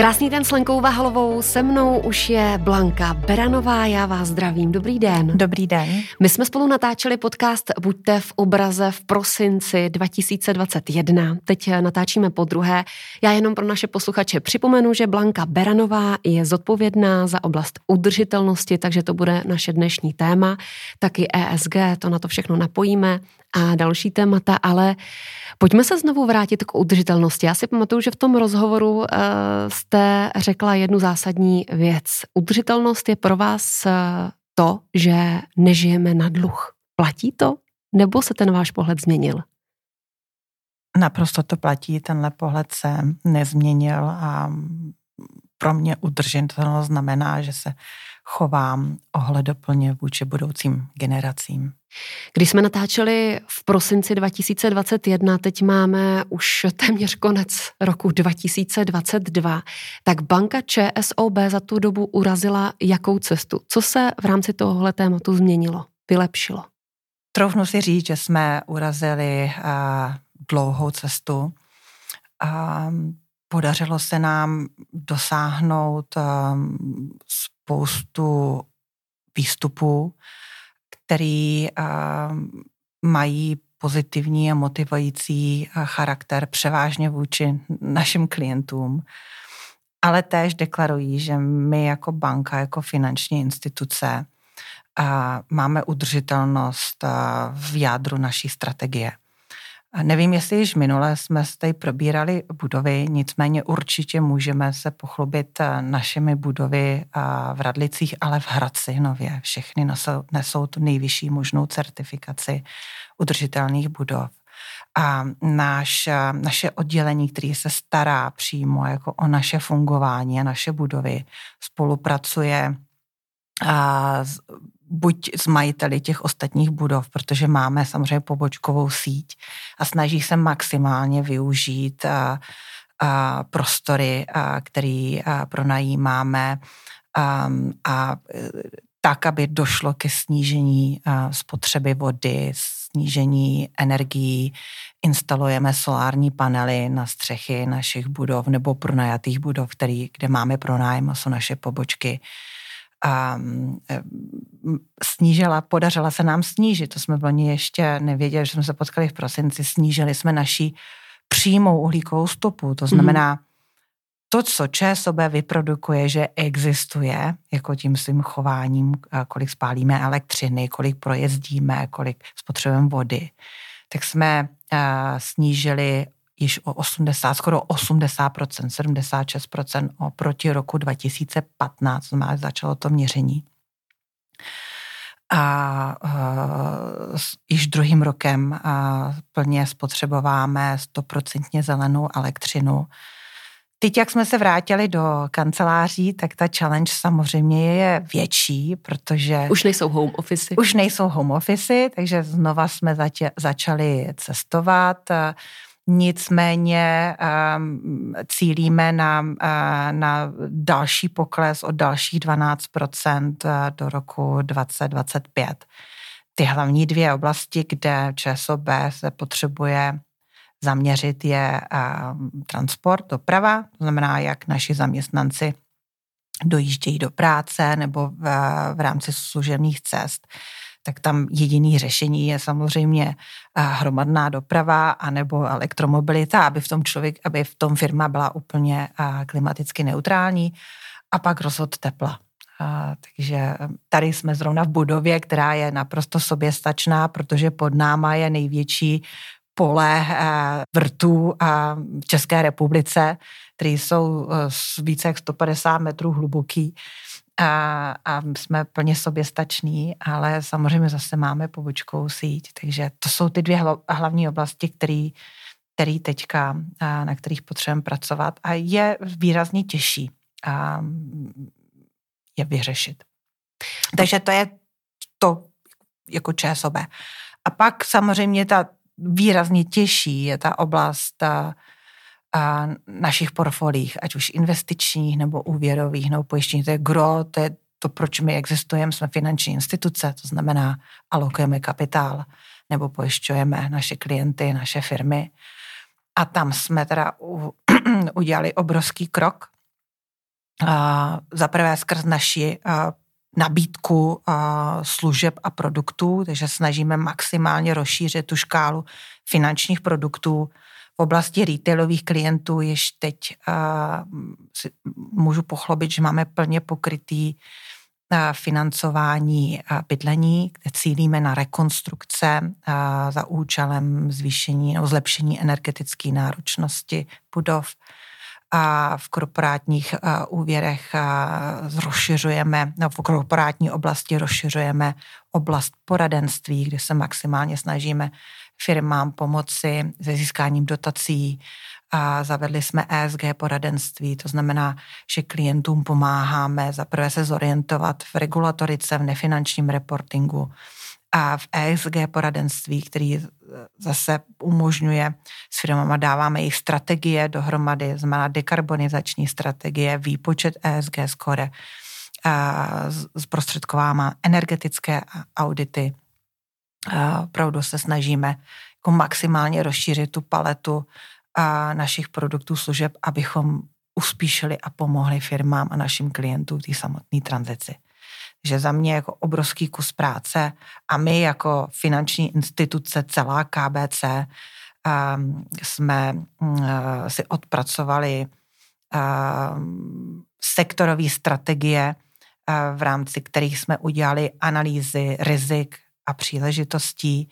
Krásný den s Lenkou Vahalovou, se mnou už je Blanka Beranová, já vás zdravím, dobrý den. Dobrý den. My jsme spolu natáčeli podcast Buďte v obraze v prosinci 2021, teď natáčíme po druhé. Já jenom pro naše posluchače připomenu, že Blanka Beranová je zodpovědná za oblast udržitelnosti, takže to bude naše dnešní téma, taky ESG, to na to všechno napojíme a další témata, ale pojďme se znovu vrátit k udržitelnosti. Já si pamatuju, že v tom rozhovoru uh, jste řekla jednu zásadní věc. Udržitelnost je pro vás uh, to, že nežijeme na dluh. Platí to? Nebo se ten váš pohled změnil? Naprosto to platí, tenhle pohled se nezměnil a pro mě udržitelnost znamená, že se chovám ohledoplně vůči budoucím generacím. Když jsme natáčeli v prosinci 2021, teď máme už téměř konec roku 2022, tak banka ČSOB za tu dobu urazila jakou cestu? Co se v rámci tohohle tématu změnilo, vylepšilo? Troufnu si říct, že jsme urazili uh, dlouhou cestu. Uh, podařilo se nám dosáhnout um, spoustu výstupů, který mají pozitivní a motivující charakter převážně vůči našim klientům, ale též deklarují, že my jako banka, jako finanční instituce máme udržitelnost v jádru naší strategie. Nevím, jestli již minule jsme tady probírali budovy, nicméně určitě můžeme se pochlubit eh, našimi budovy eh, v Radlicích, ale v Hradci nově. Všechny nesou, tu nejvyšší možnou certifikaci udržitelných budov. A náš, eh, naše oddělení, který se stará přímo jako o naše fungování a naše budovy, spolupracuje a buď s majiteli těch ostatních budov, protože máme samozřejmě pobočkovou síť a snaží se maximálně využít a, a prostory, a, který a, pronajímáme a, a tak, aby došlo ke snížení a, spotřeby vody, snížení energií, instalujeme solární panely na střechy našich budov nebo pronajatých budov, který, kde máme pronájem a jsou naše pobočky a e, snížila, podařila se nám snížit, to jsme v loni ještě nevěděli, že jsme se potkali v prosinci, snížili jsme naší přímou uhlíkovou stopu, to znamená, mm. to, co ČSOB vyprodukuje, že existuje, jako tím svým chováním, kolik spálíme elektřiny, kolik projezdíme, kolik spotřebujeme vody, tak jsme snížili již o 80, skoro 80%, 76% oproti roku 2015, znamená, začalo to měření. A uh, již druhým rokem uh, plně spotřebováme 100% zelenou elektřinu. Teď, jak jsme se vrátili do kanceláří, tak ta challenge samozřejmě je větší, protože... Už nejsou home office. Už nejsou home office, takže znova jsme zač- začali cestovat. Uh, Nicméně um, cílíme na, uh, na další pokles o dalších 12 eh, do roku 2025. Ty hlavní dvě oblasti, kde ČSOB se potřebuje zaměřit, je uh, transport, doprava, to znamená, jak naši zaměstnanci dojíždějí do práce nebo v, v rámci služebních cest tak tam jediný řešení je samozřejmě eh, hromadná doprava anebo elektromobilita, aby v tom člověk, aby v tom firma byla úplně eh, klimaticky neutrální a pak rozhod tepla. A, takže eh, tady jsme zrovna v budově, která je naprosto soběstačná, protože pod náma je největší pole vrtů v České republice, které jsou více jak 150 metrů hluboký a, a jsme plně soběstační, ale samozřejmě zase máme pobočkovou síť, takže to jsou ty dvě hlavní oblasti, který, který teďka, na kterých potřebujeme pracovat a je výrazně těžší a je vyřešit. Takže to je to jako ČSOB. A pak samozřejmě ta výrazně těžší je ta oblast ta, a našich portfolích, ať už investičních nebo úvěrových nebo pojištění. To je gro, to je to, proč my existujeme, jsme finanční instituce, to znamená alokujeme kapitál nebo pojišťujeme naše klienty, naše firmy. A tam jsme teda u, udělali obrovský krok za prvé skrz naši nabídku služeb a produktů, takže snažíme maximálně rozšířit tu škálu finančních produktů. V oblasti retailových klientů již teď můžu pochlobit, že máme plně pokrytý financování bydlení, kde cílíme na rekonstrukce za účelem zvýšení nebo zlepšení energetické náročnosti budov a v korporátních úvěrech rozšiřujeme, no v korporátní oblasti rozšiřujeme oblast poradenství, kde se maximálně snažíme firmám pomoci se získáním dotací. A zavedli jsme ESG poradenství, to znamená, že klientům pomáháme zaprvé se zorientovat v regulatorice, v nefinančním reportingu, a v ESG poradenství, který zase umožňuje s firmama, dáváme jejich strategie dohromady, znamená dekarbonizační strategie, výpočet ESG score, zprostředkováme energetické audity. Opravdu se snažíme jako maximálně rozšířit tu paletu našich produktů, služeb, abychom uspíšili a pomohli firmám a našim klientům té samotné tranzici že za mě jako obrovský kus práce a my jako finanční instituce, celá KBC, um, jsme um, si odpracovali um, sektorové strategie, uh, v rámci kterých jsme udělali analýzy rizik a příležitostí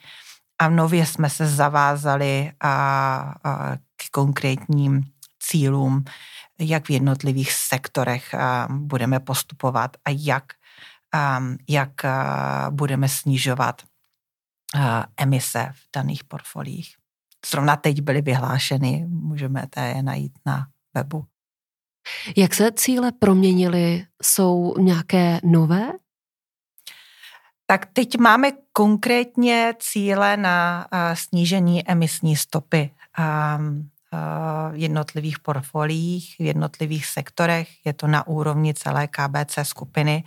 a nově jsme se zavázali a, a k konkrétním cílům, jak v jednotlivých sektorech budeme postupovat a jak jak budeme snižovat emise v daných portfoliích. Zrovna teď byly vyhlášeny, můžeme je najít na webu. Jak se cíle proměnily? Jsou nějaké nové? Tak teď máme konkrétně cíle na snížení emisní stopy v jednotlivých portfoliích, v jednotlivých sektorech. Je to na úrovni celé KBC skupiny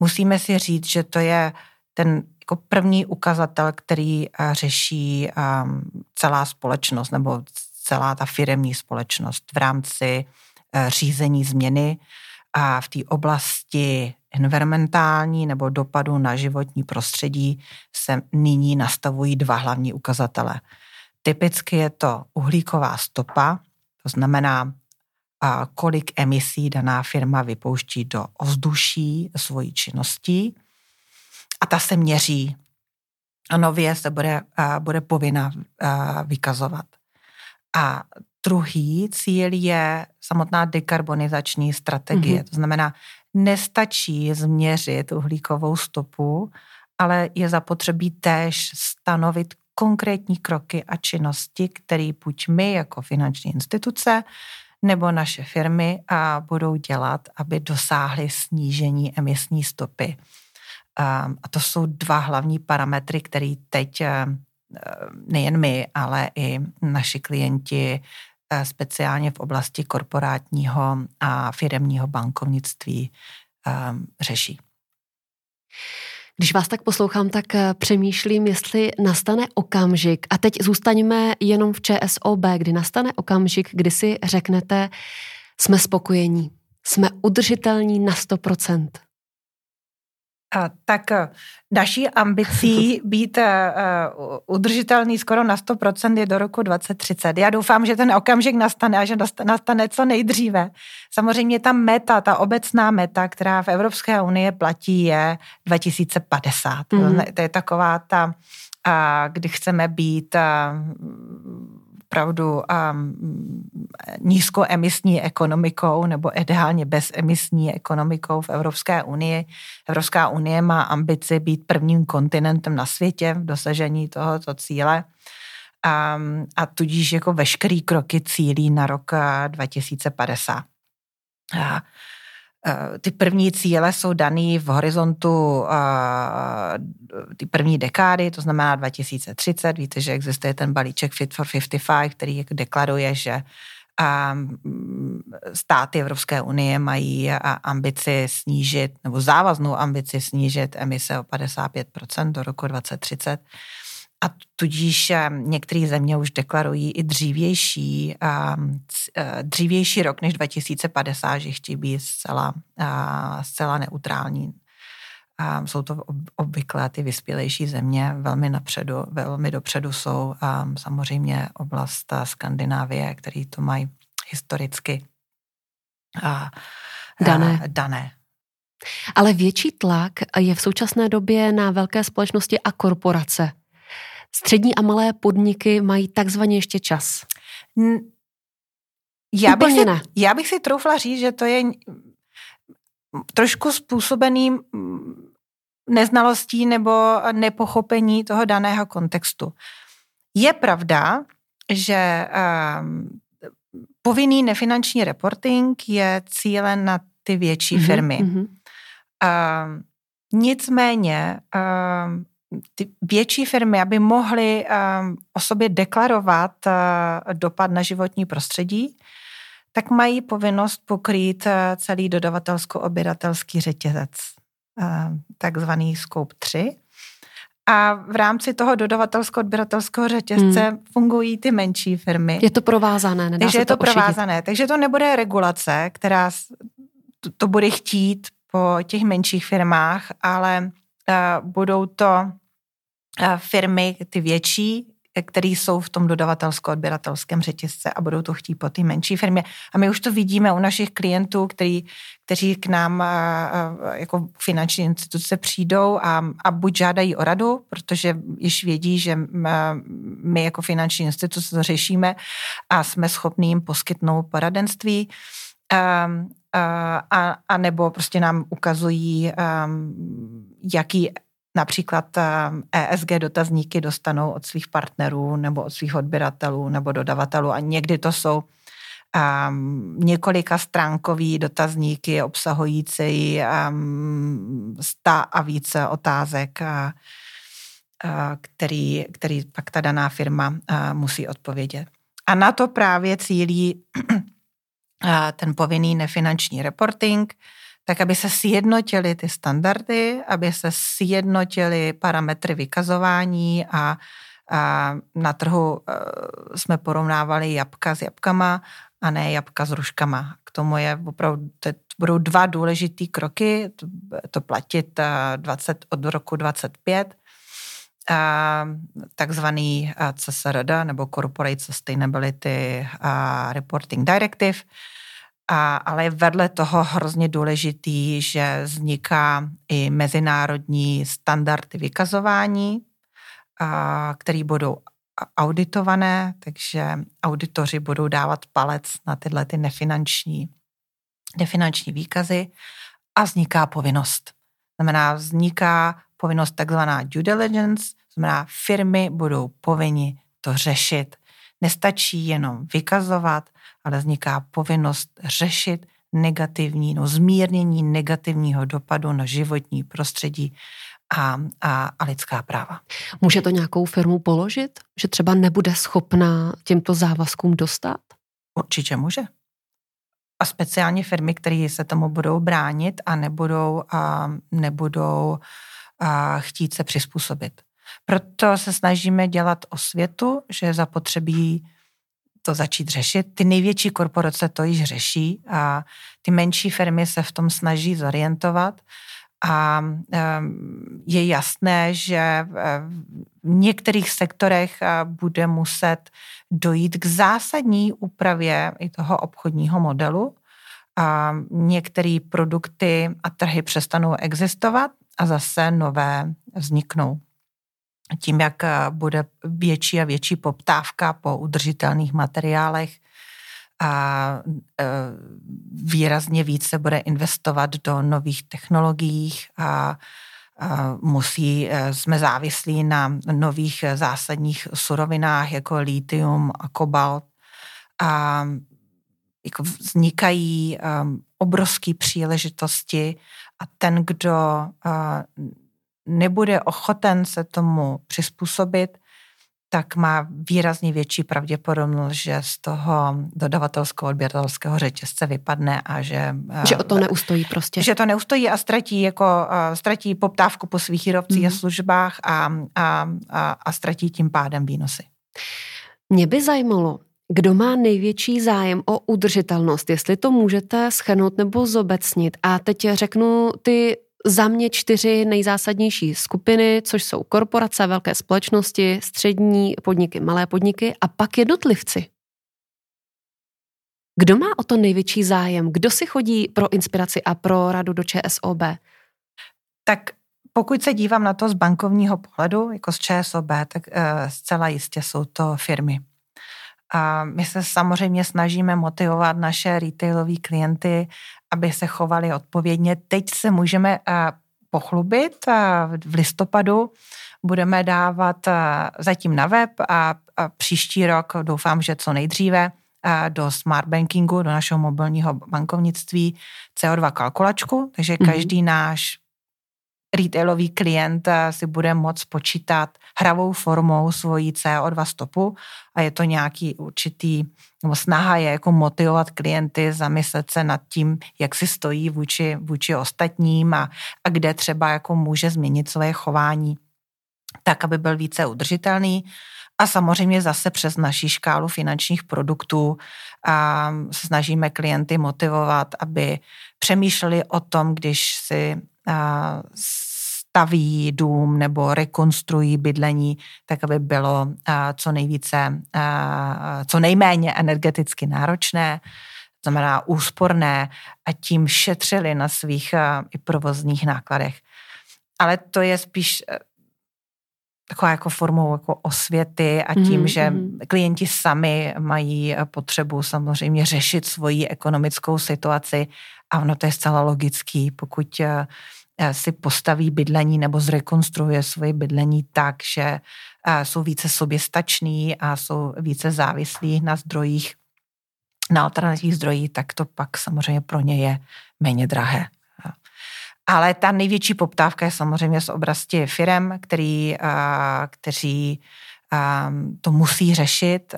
musíme si říct, že to je ten jako první ukazatel, který eh, řeší um, celá společnost nebo celá ta firemní společnost v rámci uh, řízení změny a v té oblasti environmentální nebo dopadu na životní prostředí se nyní nastavují dva hlavní ukazatele. Typicky je to uhlíková stopa, to znamená kolik emisí daná firma vypouští do ovzduší svojí činností. A ta se měří a nově se bude, bude povinna vykazovat. A druhý cíl je samotná dekarbonizační strategie. Mm-hmm. To znamená, nestačí změřit uhlíkovou stopu, ale je zapotřebí též stanovit konkrétní kroky a činnosti, které buď my jako finanční instituce nebo naše firmy a budou dělat, aby dosáhly snížení emisní stopy. A to jsou dva hlavní parametry, které teď eh, nejen my, ale i naši klienti eh, speciálně v oblasti korporátního a firemního bankovnictví eh, řeší. Když vás tak poslouchám, tak eh, přemýšlím, jestli nastane okamžik, a teď zůstaňme jenom v ČSOB, kdy nastane okamžik, kdy si řeknete, jsme spokojení, jsme udržitelní na 100%. A, tak eh, naší ambicí být uh, udržitelný skoro na 100% je do roku 2030. Já doufám, že ten okamžik nastane a že nastane co nejdříve. Samozřejmě ta meta, ta obecná meta, která v Evropské unii platí, je 2050. Mm. To je taková ta, kdy chceme být opravdu um, nízkoemisní ekonomikou nebo ideálně bezemisní ekonomikou v Evropské unii. Evropská unie má ambici být prvním kontinentem na světě v dosažení tohoto cíle um, a tudíž jako veškerý kroky cílí na rok 2050. Uh, Eh, ty první cíle jsou daný v horizontu uh, ty první dekády, to znamená 2030. Víte, že existuje ten balíček Fit for 55, který deklaruje, že um, státy Evropské unie mají ambici snížit, nebo závaznou ambici snížit emise o 55% do roku 2030. a tudíž některé země už deklarují i dřívější, dřívější rok než 2050, že chtějí být zcela, zcela neutrální. Jsou to obvykle ty vyspělejší země, velmi napředu, velmi dopředu jsou samozřejmě oblast Skandinávie, který to mají historicky dané. dané. Ale větší tlak je v současné době na velké společnosti a korporace. Střední a malé podniky mají takzvaně ještě čas. Já bych, si, ne. já bych si troufla říct, že to je trošku způsobený neznalostí nebo nepochopení toho daného kontextu. Je pravda, že um, povinný nefinanční reporting je cílen na ty větší mm-hmm, firmy. Mm-hmm. Um, nicméně um, ty větší firmy, aby mohly um, o sobě deklarovat uh, dopad na životní prostředí, tak mají povinnost pokrýt uh, celý dodavatelsko-obědatelský řetězec, uh, takzvaný Scope 3. A v rámci toho dodavatelsko-odběratelského řetězce hmm. fungují ty menší firmy. Je to provázané, nedá Takže se je to, to provázané. Takže to nebude regulace, která to, to bude chtít po těch menších firmách, ale budou to uh, firmy, ty větší, které jsou v tom dodavatelsko-odběratelském řetězce a budou to chtít po té menší firmě. A my už to vidíme u našich klientů, který, kteří k nám jako finanční instituce přijdou a, a buď žádají o radu, protože již vědí, že my jako finanční instituce to řešíme a jsme schopni jim poskytnout poradenství, a, a, a nebo prostě nám ukazují, jaký například ESG eh, e dotazníky dostanou od svých partnerů nebo od svých odběratelů nebo dodavatelů a někdy to jsou um, několika stránkový dotazníky obsahující um, sta a více otázek, a, a, který, který pak ta daná firma a, musí odpovědět. A na to právě cílí ten povinný nefinanční reporting, tak aby se sjednotily ty standardy, aby se sjednotily parametry vykazování a, a na trhu uh, jsme porovnávali jabka s jabkama a ne jabka s ruškama. K tomu je opravdu, to budou dva důležitý kroky, to, platit uh, 20, od roku 25, uh, takzvaný CSRD nebo Corporate Sustainability Reporting Directive, a, ale vedle toho hrozně důležitý, že vzniká i mezinárodní standardy vykazování, a, který budou auditované, takže auditoři budou dávat palec na tyhle ty nefinanční, nefinanční výkazy a vzniká povinnost. Znamená, vzniká povinnost takzvaná due diligence, znamená, firmy budou povinni to řešit. Nestačí jenom vykazovat, ale vzniká povinnost řešit negativní, no zmírnění negativního dopadu na životní prostředí a, a, a lidská práva. Může to nějakou firmu položit, že třeba nebude schopná těmto závazkům dostat? Určitě může. A speciálně firmy, které se tomu budou bránit a nebudou, a nebudou a chtít se přizpůsobit. Proto se snažíme dělat osvětu, že je zapotřebí to začít řešit. Ty největší korporace to již řeší a ty menší firmy se v tom snaží zorientovat a je jasné, že v některých sektorech bude muset dojít k zásadní úpravě i toho obchodního modelu. A některé produkty a trhy přestanou existovat a zase nové vzniknou tím, jak eh, bude větší a větší poptávka po udržitelných materiálech, a eh, výrazně více bude investovat do nových technologií a musí, eh, jsme závislí na nových zásadních surovinách jako litium a kobalt. A jako vznikají obrovské příležitosti a ten, kdo nebude ochoten se tomu přizpůsobit, tak má výrazně větší pravděpodobnost, že z toho dodavatelského odběratelského řetězce vypadne a že... Že o to neustojí prostě. Že to neustojí a ztratí, jako, ztratí poptávku po svých výrobcích mm. a mhm. službách a, a, a, a ztratí tím pádem výnosy. Mě by zajímalo, kdo má největší zájem o udržitelnost, jestli to můžete schrnout nebo zobecnit. A teď řeknu ty za mě čtyři nejzásadnější skupiny, což jsou korporace, velké společnosti, střední podniky, malé podniky a pak jednotlivci. Kdo má o to největší zájem? Kdo si chodí pro inspiraci a pro radu do ČSOB? Tak pokud se dívám na to z bankovního pohledu, jako z ČSOB, tak uh, zcela jistě jsou to firmy. A my se samozřejmě snažíme motivovat naše retailové klienty, aby se chovali odpovědně. Teď se můžeme pochlubit v listopadu. Budeme dávat zatím na web a příští rok doufám, že co nejdříve do smart bankingu, do našeho mobilního bankovnictví CO2 kalkulačku, takže mm-hmm. každý náš retailový klient eh, si bude moct počítat hravou formou svojí CO2 stopu a je to nějaký určitý, nebo snaha je jako motivovat klienty, zamyslet se nad tím, jak si stojí vůči, vůči ostatním a, a kde třeba jako může změnit své chování tak, aby byl více udržitelný. A samozřejmě zase přes naší škálu finančních produktů a snažíme klienty motivovat, aby přemýšleli o tom, když si staví dům nebo rekonstruují bydlení, tak aby bylo co nejvíce, co nejméně energeticky náročné, znamená úsporné a tím šetřili na svých i provozních nákladech. Ale to je spíš e, taková jako formou jako osvěty a tím, mm-hmm. že mhm. klienti sami mají potřebu samozřejmě řešit svoji ekonomickou situaci a ono to je zcela logický, pokud e, Eh, si postaví bydlení nebo zrekonstruuje svoje bydlení tak, že eh, jsou více soběstační a jsou více závislí na zdrojích, na alternativních zdrojích, tak to pak samozřejmě pro ně je méně drahé. Ale ta největší poptávka je samozřejmě z oblasti firem, který, eh, kteří to musí řešit,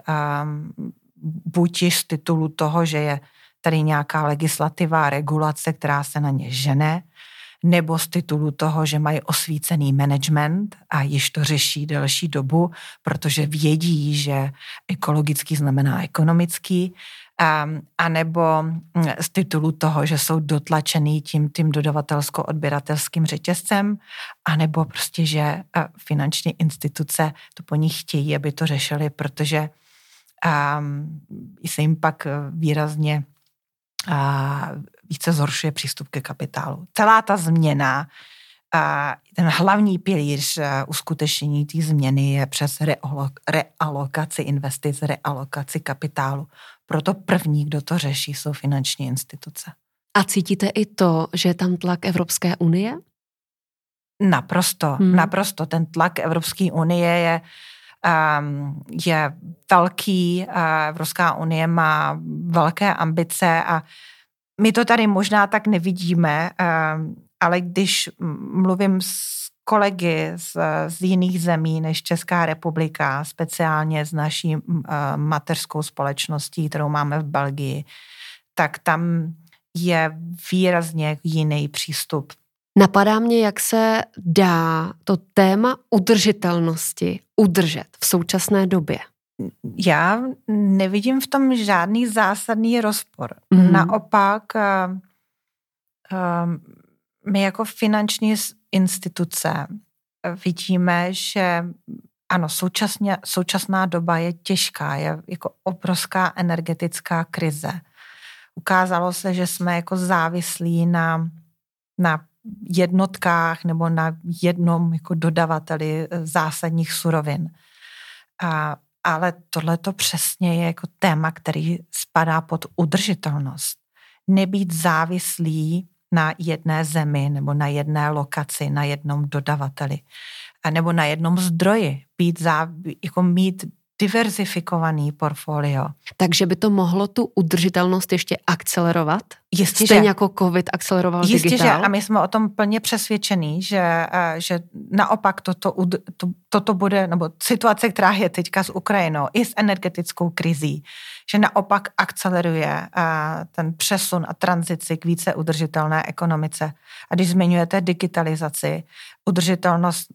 buď již z titulu toho, že je tady nějaká legislativa, regulace, která se na ně žene, nebo z titulu toho, že mají osvícený management a již to řeší delší dobu, protože vědí, že ekologický znamená ekonomický, a nebo mm, z titulu toho, že jsou dotlačený tím, tím dodavatelsko-odběratelským řetězcem, a nebo prostě, že finanční instituce to po nich chtějí, aby to řešili, protože se jim pak výrazně a více zhoršuje přístup ke kapitálu. Celá ta změna, ten hlavní pilíř uskutečnění té změny je přes realokaci investic, realokaci kapitálu. Proto první, kdo to řeší, jsou finanční instituce. A cítíte i to, že je tam tlak Evropské unie? Naprosto, hmm. naprosto. Ten tlak Evropské unie je, um, je velký. Evropská unie má velké ambice a my to tady možná tak nevidíme, ehm, ale když mluvím s kolegy z, z jiných zemí než Česká republika, speciálně s naší mateřskou společností, kterou máme v Belgii, tak tam je výrazně jiný přístup. Napadá mě, jak se dá to téma udržitelnosti udržet v současné době já nevidím v tom žádný zásadný rozpor. Mm-hmm. Naopak, uh, uh, my jako finanční instituce vidíme, že ano, současně, současná doba je těžká, je jako obrovská energetická krize. Ukázalo se, že jsme jako závislí na, na jednotkách nebo na jednom jako dodavateli zásadních surovin. A ale tohle to přesně je jako téma, který spadá pod udržitelnost. Nebýt závislý na jedné zemi nebo na jedné lokaci, na jednom dodavateli nebo na jednom zdroji. Být záv, jako mít diverzifikovaný portfolio. Takže by to mohlo tu udržitelnost ještě akcelerovat? Jistě, Stejně že. jako COVID akceleroval Jistě, digitál? že. A my jsme o tom plně přesvědčení, že, eh, že naopak toto, to, toto bude, nebo situace, která je teďka s Ukrajinou i s energetickou krizí, že naopak akceleruje eh, ten přesun a tranzici k více udržitelné ekonomice. A když zmiňujete digitalizaci, udržitelnost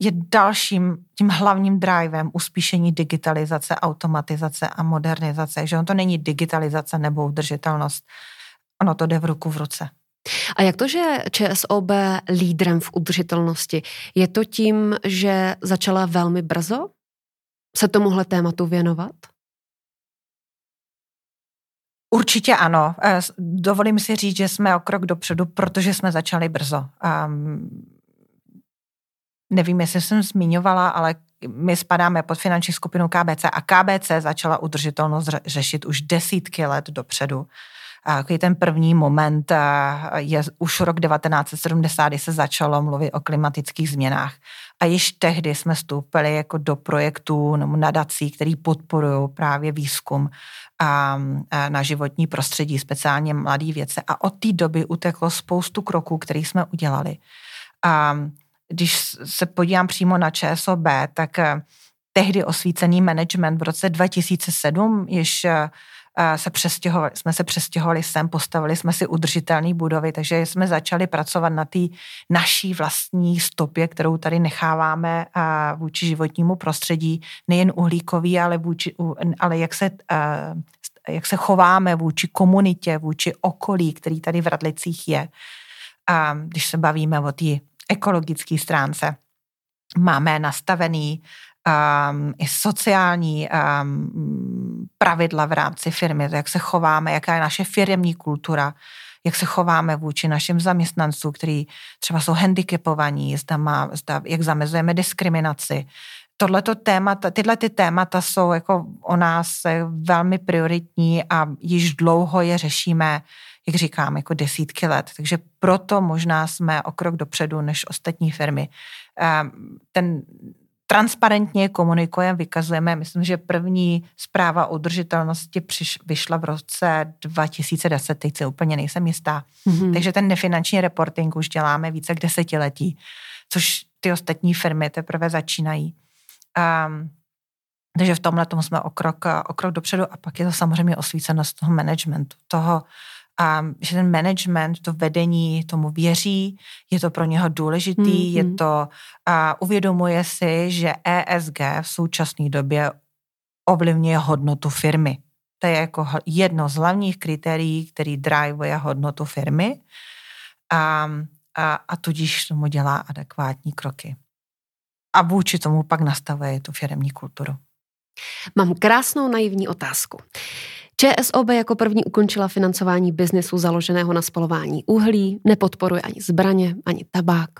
je dalším tím hlavním drivem uspíšení digitalizace, automatizace a modernizace. Že on to není digitalizace nebo udržitelnost, ono to jde v ruku v ruce. A jak to, že ČSOB lídrem v udržitelnosti? Je to tím, že začala velmi brzo se tomuhle tématu věnovat? Určitě ano. Eh, dovolím si říct, že jsme o krok dopředu, protože jsme začali brzo. Um, nevím, jestli jsem zmiňovala, ale my spadáme pod finanční skupinu KBC a KBC začala udržitelnost řešit už desítky let dopředu. A ten první moment je už rok 1970, kdy se začalo mluvit o klimatických změnách. A již tehdy jsme vstoupili jako do projektů nebo nadací, který podporují právě výzkum a, a na životní prostředí, speciálně mladý věce. A od té doby uteklo spoustu kroků, které jsme udělali. A když se podívám přímo na ČSOB, tak eh, tehdy osvícený management v roce 2007 již eh, eh, se přestěhovali, jsme se přestěhovali sem, postavili jsme si udržitelné budovy, takže jsme začali pracovat na té naší vlastní stopě, kterou tady necháváme vůči životnímu prostředí, nejen uhlíkový, ale, vůči, ale jak, se, jak se chováme vůči komunitě, vůči okolí, který tady v Radlicích je. A když se bavíme o té ekologické stránce. Máme nastavený um, i sociální um, pravidla v rámci firmy, jak se chováme, jaká je naše firmní kultura, jak se chováme vůči našim zaměstnancům, kteří třeba jsou handicapovaní, zda má, zda, jak zamezujeme diskriminaci. Tohleto témata, tyhle ty témata jsou jako o nás velmi prioritní a již dlouho je řešíme jak říkám, jako desítky let. Takže proto možná jsme o krok dopředu než ostatní firmy. Ehm, ten transparentně komunikujeme, vykazujeme. Myslím, že první zpráva o udržitelnosti přiš, vyšla v roce 2010, teď se úplně nejsem jistá. Mm-hmm. Takže ten nefinanční reporting už děláme více k desetiletí, což ty ostatní firmy teprve začínají. Um, takže v tomhle tomu jsme o krok, o krok dopředu a pak je to samozřejmě osvícenost toho managementu, toho a že ten management, to vedení tomu věří, je to pro něho důležitý, mm-hmm. je to, a uvědomuje si, že ESG v současné době ovlivňuje hodnotu firmy. To je jako jedno z hlavních kritérií, který drivuje hodnotu firmy a, a, a tudíž tomu dělá adekvátní kroky. A vůči tomu pak nastavuje tu firmní kulturu. Mám krásnou naivní otázku. ČSOB jako první ukončila financování biznesu založeného na spalování uhlí, nepodporuje ani zbraně, ani tabák.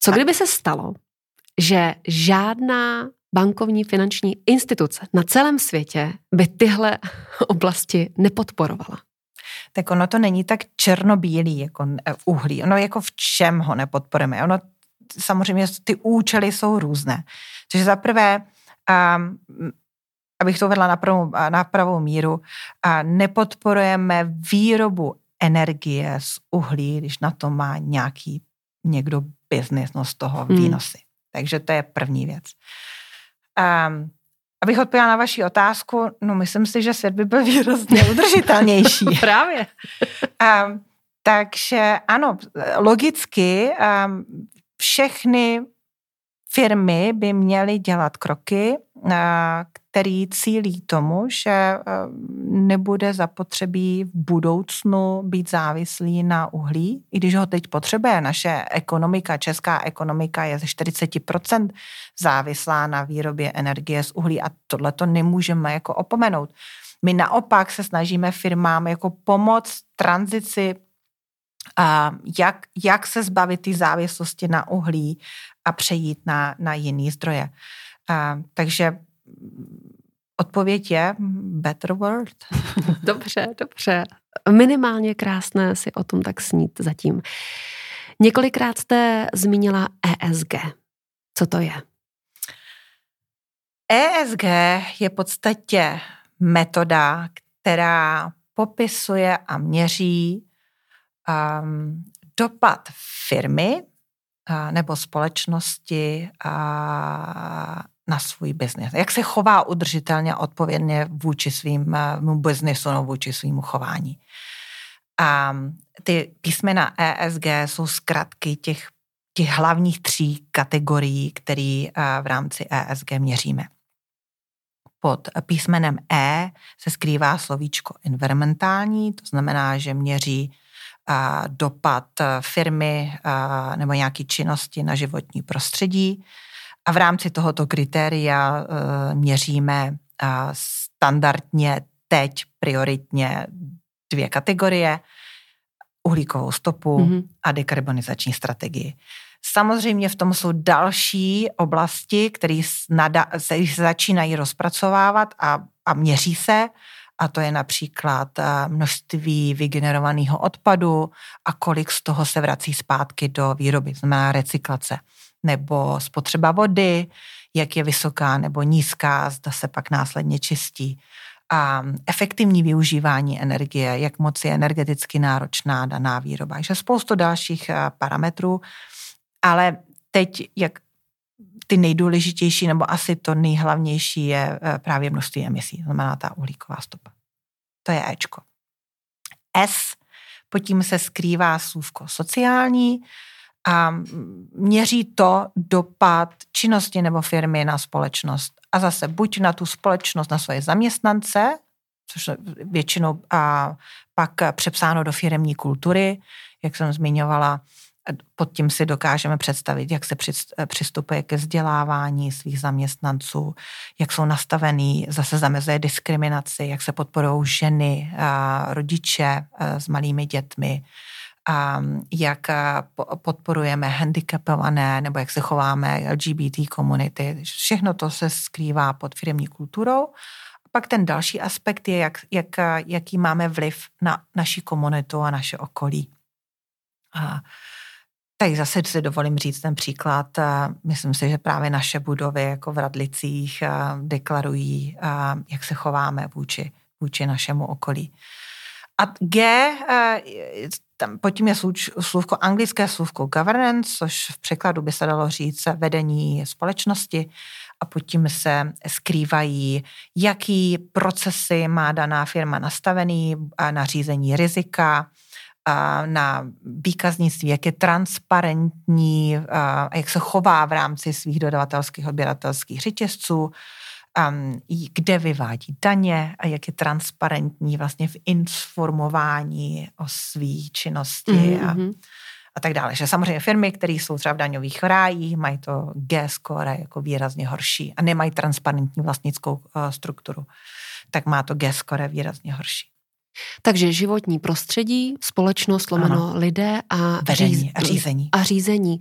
Co kdyby se stalo, že žádná bankovní finanční instituce na celém světě by tyhle oblasti nepodporovala? Tak ono to není tak černobílý jako uhlí. Ono jako v čem ho nepodporujeme. Ono samozřejmě ty účely jsou různé. Takže za prvé um, abych to vedla na pravou, na pravou míru, a nepodporujeme výrobu energie z uhlí, když na to má nějaký někdo biznis no z toho hmm. výnosy. Hmm. Takže to je první věc. Um, abych odpověděla na vaši otázku, no myslím si, že svět by byl výrazně udržitelnější. Právě. Um, takže ano, logicky um, všechny firmy by měly dělat kroky, který cílí tomu, že eh, nebude zapotřebí v budoucnu být závislý na uhlí, i když ho teď potřebuje. Naše ekonomika, česká ekonomika je ze 40% závislá na výrobě energie z uhlí a tohle to nemůžeme jako opomenout. My naopak se snažíme firmám jako pomoct tranzici a jak, jak se zbavit té závislosti na uhlí a přejít na, na jiný zdroje. A, takže odpověď je better world. Dobře, dobře. Minimálně krásné si o tom tak snít zatím. Několikrát jste zmínila ESG. Co to je? ESG je v podstatě metoda, která popisuje a měří um, dopad firmy uh, nebo společnosti uh, na svůj biznis. Jak se chová udržitelně odpovědně vůči svým uh, biznisu nebo vůči svýmu chování. A ty písmena ESG jsou zkratky těch, těch hlavních tří kategorií, které v rámci ESG měříme. Pod písmenem E se skrývá slovíčko environmentální, to znamená, že měří dopad firmy nebo nějaké činnosti na životní prostředí. A v rámci tohoto kritéria e, měříme standardně teď prioritně dvě kategorie, uhlíkovou stopu mm-hmm. a dekarbonizační strategii. Samozřejmě v tom jsou další oblasti, které se začínají rozpracovávat a, a měří se, a to je například eh, množství vygenerovaného odpadu a kolik z toho se vrací zpátky do výroby, znamená recyklace, nebo spotřeba vody, jak je vysoká nebo nízká, zda se pak následně čistí a efektivní využívání energie, jak moc je energeticky náročná daná výroba. Takže spoustu dalších eh, parametrů, ale teď, jak ty nejdůležitější nebo asi to nejhlavnější je eh, právě množství emisí, znamená ta uhlíková stopa. To je Ečko. S, pod tím se skrývá slůvko sociální a měří to dopad činnosti nebo firmy na společnost. A zase buď na tu společnost, na svoje zaměstnance, což většinou a pak přepsáno do firemní kultury, jak jsem zmiňovala, pod tím si dokážeme představit, jak se přistupuje ke vzdělávání svých zaměstnanců, jak jsou nastavený, zase zamezuje diskriminaci, jak se podporují ženy, rodiče s malými dětmi, jak podporujeme handicapované nebo jak se chováme LGBT komunity. Všechno to se skrývá pod firmní kulturou. A pak ten další aspekt je, jak, jak, jaký máme vliv na naši komunitu a naše okolí. A Tady zase si dovolím říct ten příklad. Myslím si, že právě naše budovy jako v Radlicích deklarují, jak se chováme vůči, vůči našemu okolí. A G, tam pod tím je slůvko, anglické slůvko governance, což v překladu by se dalo říct vedení společnosti. A pod tím se skrývají, jaký procesy má daná firma nastavený na řízení rizika, na výkaznictví, jak je transparentní, jak se chová v rámci svých dodavatelských odběratelských řetězců, kde vyvádí daně a jak je transparentní vlastně v informování o své činnosti mm-hmm. a, mhm. a tak dále. Že samozřejmě firmy, které jsou třeba v daňových rájích, mají to G-score jako výrazně horší a nemají transparentní vlastnickou uh, strukturu, tak má to G-score výrazně horší. Takže životní prostředí, společnost, lomeno lidé a, Vedení, a řízení. A řízení.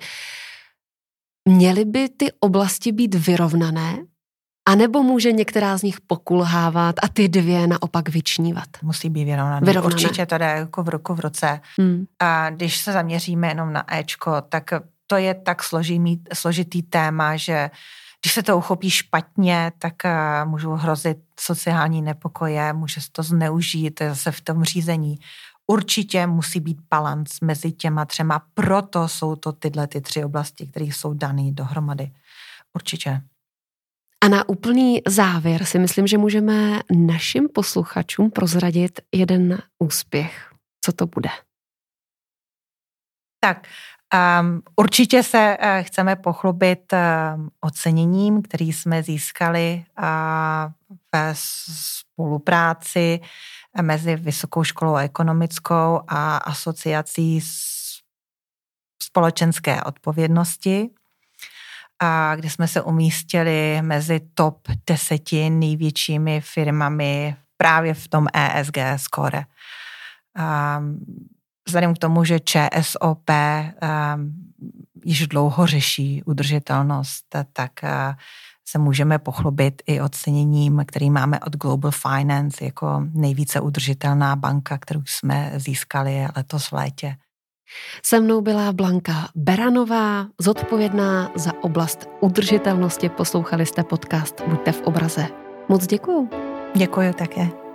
Měly by ty oblasti být vyrovnané, a nebo může některá z nich pokulhávat a ty dvě naopak vyčnívat? Musí být vyrovnané. vyrovnané. Určitě to jde jako v ruku v ruce. Hmm. A když se zaměříme jenom na Ečko, tak to je tak složitý, složitý téma, že když se to uchopí špatně, tak uh, můžou hrozit sociální nepokoje, může se to zneužít zase v tom řízení. Určitě musí být balans mezi těma třema, proto jsou to tyhle ty tři oblasti, které jsou dané dohromady. Určitě. A na úplný závěr si myslím, že můžeme našim posluchačům prozradit jeden úspěch. Co to bude? Tak, um, určitě se uh, chceme pochlubit uh, oceněním, který jsme získali uh, ve spolupráci mezi Vysokou školou ekonomickou a asociací společenské odpovědnosti a kde jsme se umístili mezi top deseti největšími firmami právě v tom ESG score. Vzhledem k tomu, že ČSOP již dlouho řeší udržitelnost, tak se můžeme pochlubit i oceněním, který máme od Global Finance jako nejvíce udržitelná banka, kterou jsme získali letos v létě. Se mnou byla Blanka Beranová, zodpovědná za oblast udržitelnosti. Poslouchali jste podcast Buďte v obraze. Moc děkuju. Děkuji také.